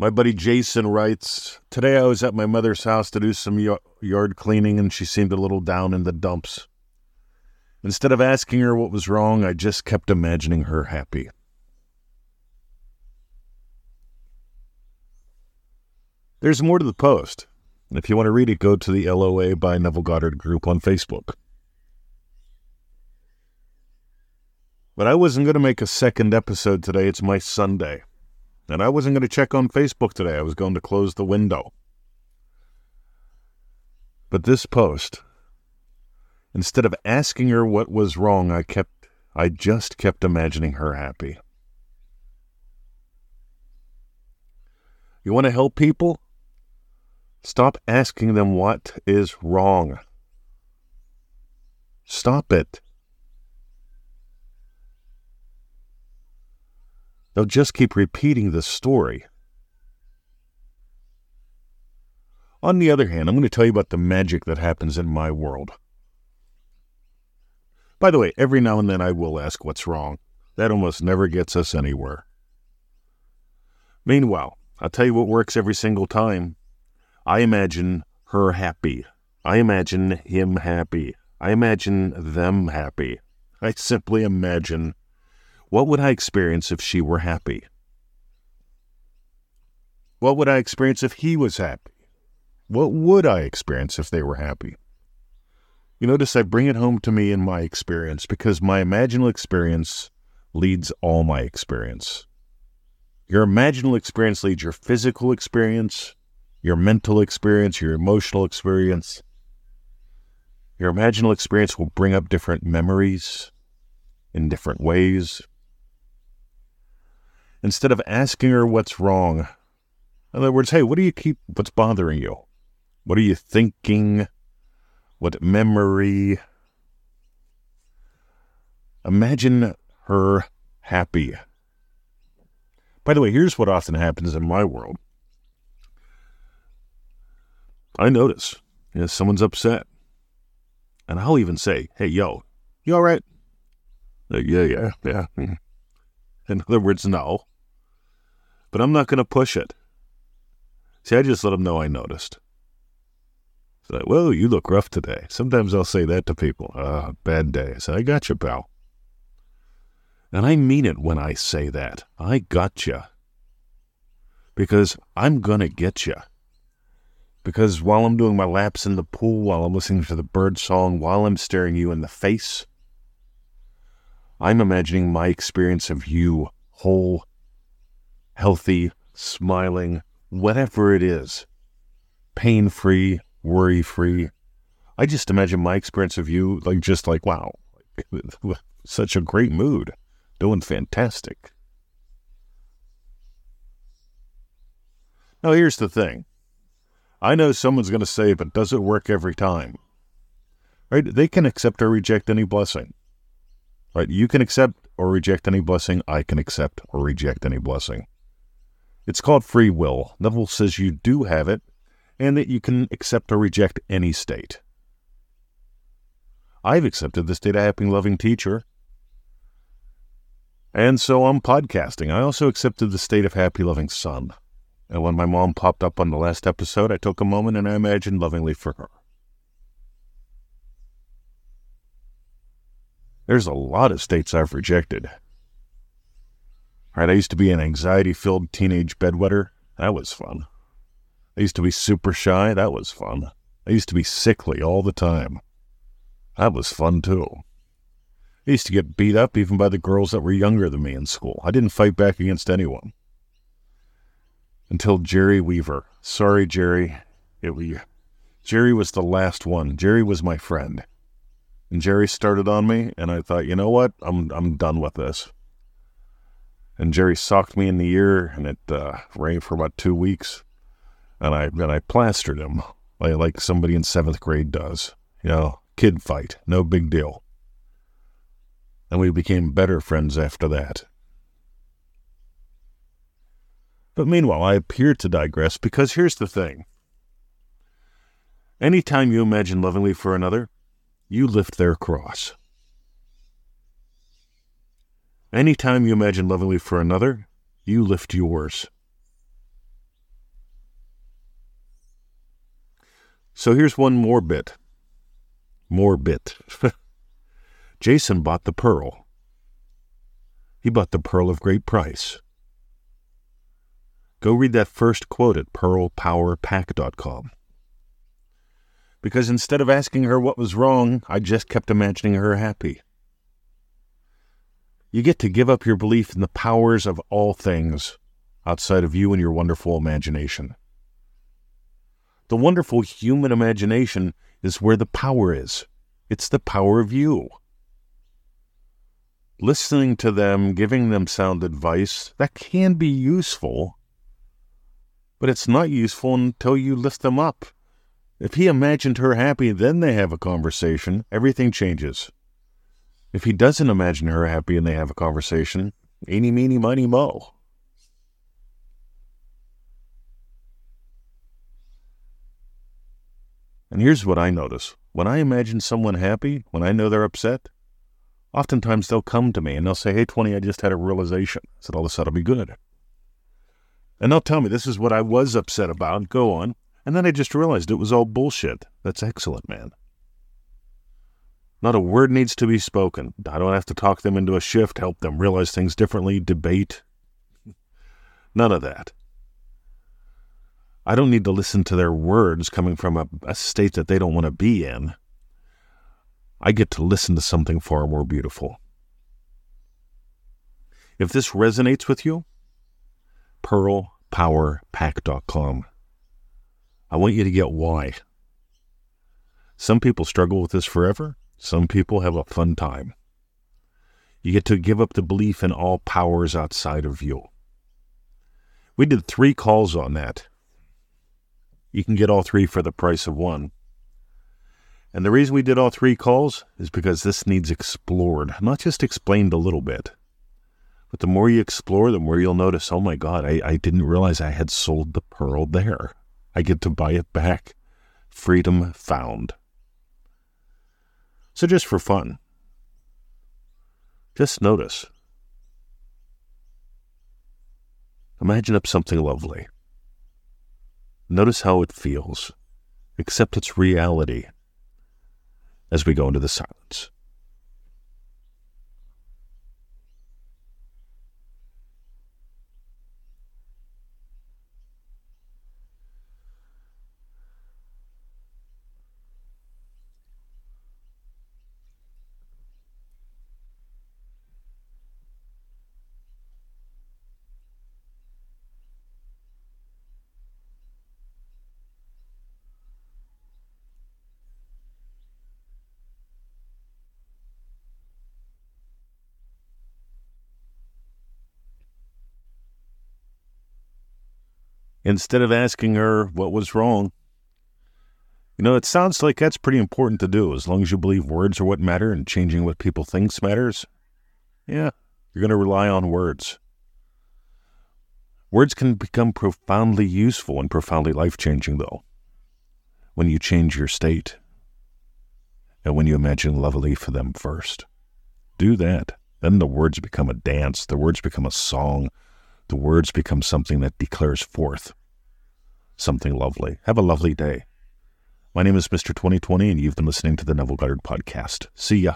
My buddy Jason writes Today I was at my mother's house to do some yard cleaning and she seemed a little down in the dumps. Instead of asking her what was wrong, I just kept imagining her happy. There's more to the post. If you want to read it, go to the LOA by Neville Goddard group on Facebook. But I wasn't going to make a second episode today. It's my Sunday. And I wasn't going to check on Facebook today. I was going to close the window. But this post, instead of asking her what was wrong, I kept I just kept imagining her happy. You want to help people? Stop asking them what is wrong. Stop it. They'll just keep repeating the story. On the other hand, I'm going to tell you about the magic that happens in my world. By the way, every now and then I will ask what's wrong. That almost never gets us anywhere. Meanwhile, I'll tell you what works every single time. I imagine her happy. I imagine him happy. I imagine them happy. I simply imagine what would I experience if she were happy? What would I experience if he was happy? What would I experience if they were happy? You notice I bring it home to me in my experience because my imaginal experience leads all my experience. Your imaginal experience leads your physical experience, your mental experience, your emotional experience. Your imaginal experience will bring up different memories in different ways instead of asking her what's wrong. In other words, hey, what do you keep, what's bothering you? What are you thinking? What memory? Imagine her happy. By the way, here's what often happens in my world. I notice you know, someone's upset. And I'll even say, hey, yo, you all right? Like, yeah, yeah, yeah. In other words, no but I'm not going to push it. See, I just let them know I noticed. It's like, well, you look rough today. Sometimes I'll say that to people. Ah, bad day. I say, I got you, pal. And I mean it when I say that. I got you. Because I'm going to get you. Because while I'm doing my laps in the pool, while I'm listening to the bird song, while I'm staring you in the face, I'm imagining my experience of you whole healthy, smiling, whatever it is, pain free, worry free. I just imagine my experience of you like just like, wow, such a great mood, doing fantastic. Now, here's the thing I know someone's going to say, but does it work every time? Right? They can accept or reject any blessing. Right? You can accept or reject any blessing. I can accept or reject any blessing. It's called free will. Neville says you do have it and that you can accept or reject any state. I've accepted the state of happy, loving teacher. And so I'm podcasting. I also accepted the state of happy, loving son. And when my mom popped up on the last episode, I took a moment and I imagined lovingly for her. There's a lot of states I've rejected. Right, I used to be an anxiety filled teenage bedwetter. That was fun. I used to be super shy. That was fun. I used to be sickly all the time. That was fun too. I used to get beat up even by the girls that were younger than me in school. I didn't fight back against anyone. Until Jerry Weaver. Sorry, Jerry. It was, Jerry was the last one. Jerry was my friend. And Jerry started on me, and I thought, you know what? I'm, I'm done with this and Jerry socked me in the ear, and it uh, rained for about two weeks. And I and I plastered him like, like somebody in seventh grade does. You know, kid fight, no big deal. And we became better friends after that. But meanwhile, I appear to digress because here's the thing. Anytime you imagine lovingly for another, you lift their cross. Anytime you imagine lovingly for another, you lift yours. So here's one more bit. More bit. Jason bought the pearl. He bought the pearl of great price. Go read that first quote at pearlpowerpack.com. Because instead of asking her what was wrong, I just kept imagining her happy. You get to give up your belief in the powers of all things outside of you and your wonderful imagination. The wonderful human imagination is where the power is. It's the power of you. Listening to them, giving them sound advice, that can be useful, but it's not useful until you lift them up. If he imagined her happy, then they have a conversation, everything changes. If he doesn't imagine her happy and they have a conversation, eeny, meeny, miny, mo. And here's what I notice when I imagine someone happy, when I know they're upset, oftentimes they'll come to me and they'll say, Hey, 20, I just had a realization. I said, All this ought to be good. And they'll tell me this is what I was upset about. Go on. And then I just realized it was all bullshit. That's excellent, man. Not a word needs to be spoken. I don't have to talk them into a shift, help them realize things differently, debate. None of that. I don't need to listen to their words coming from a, a state that they don't want to be in. I get to listen to something far more beautiful. If this resonates with you, pearlpowerpack.com. I want you to get why. Some people struggle with this forever. Some people have a fun time. You get to give up the belief in all powers outside of you. We did three calls on that you can get all three for the price of one. And the reason we did all three calls is because this needs explored, not just explained a little bit. But the more you explore, the more you'll notice, oh my God, I, I didn't realize I had sold the pearl there. I get to buy it back. Freedom found. So, just for fun, just notice. Imagine up something lovely. Notice how it feels. Accept its reality as we go into the silence. Instead of asking her what was wrong. You know, it sounds like that's pretty important to do as long as you believe words are what matter and changing what people think matters. Yeah, you're going to rely on words. Words can become profoundly useful and profoundly life changing, though, when you change your state and when you imagine lovely for them first. Do that. Then the words become a dance, the words become a song, the words become something that declares forth something lovely. Have a lovely day. My name is Mr. 2020, and you've been listening to the Neville Goddard Podcast. See ya.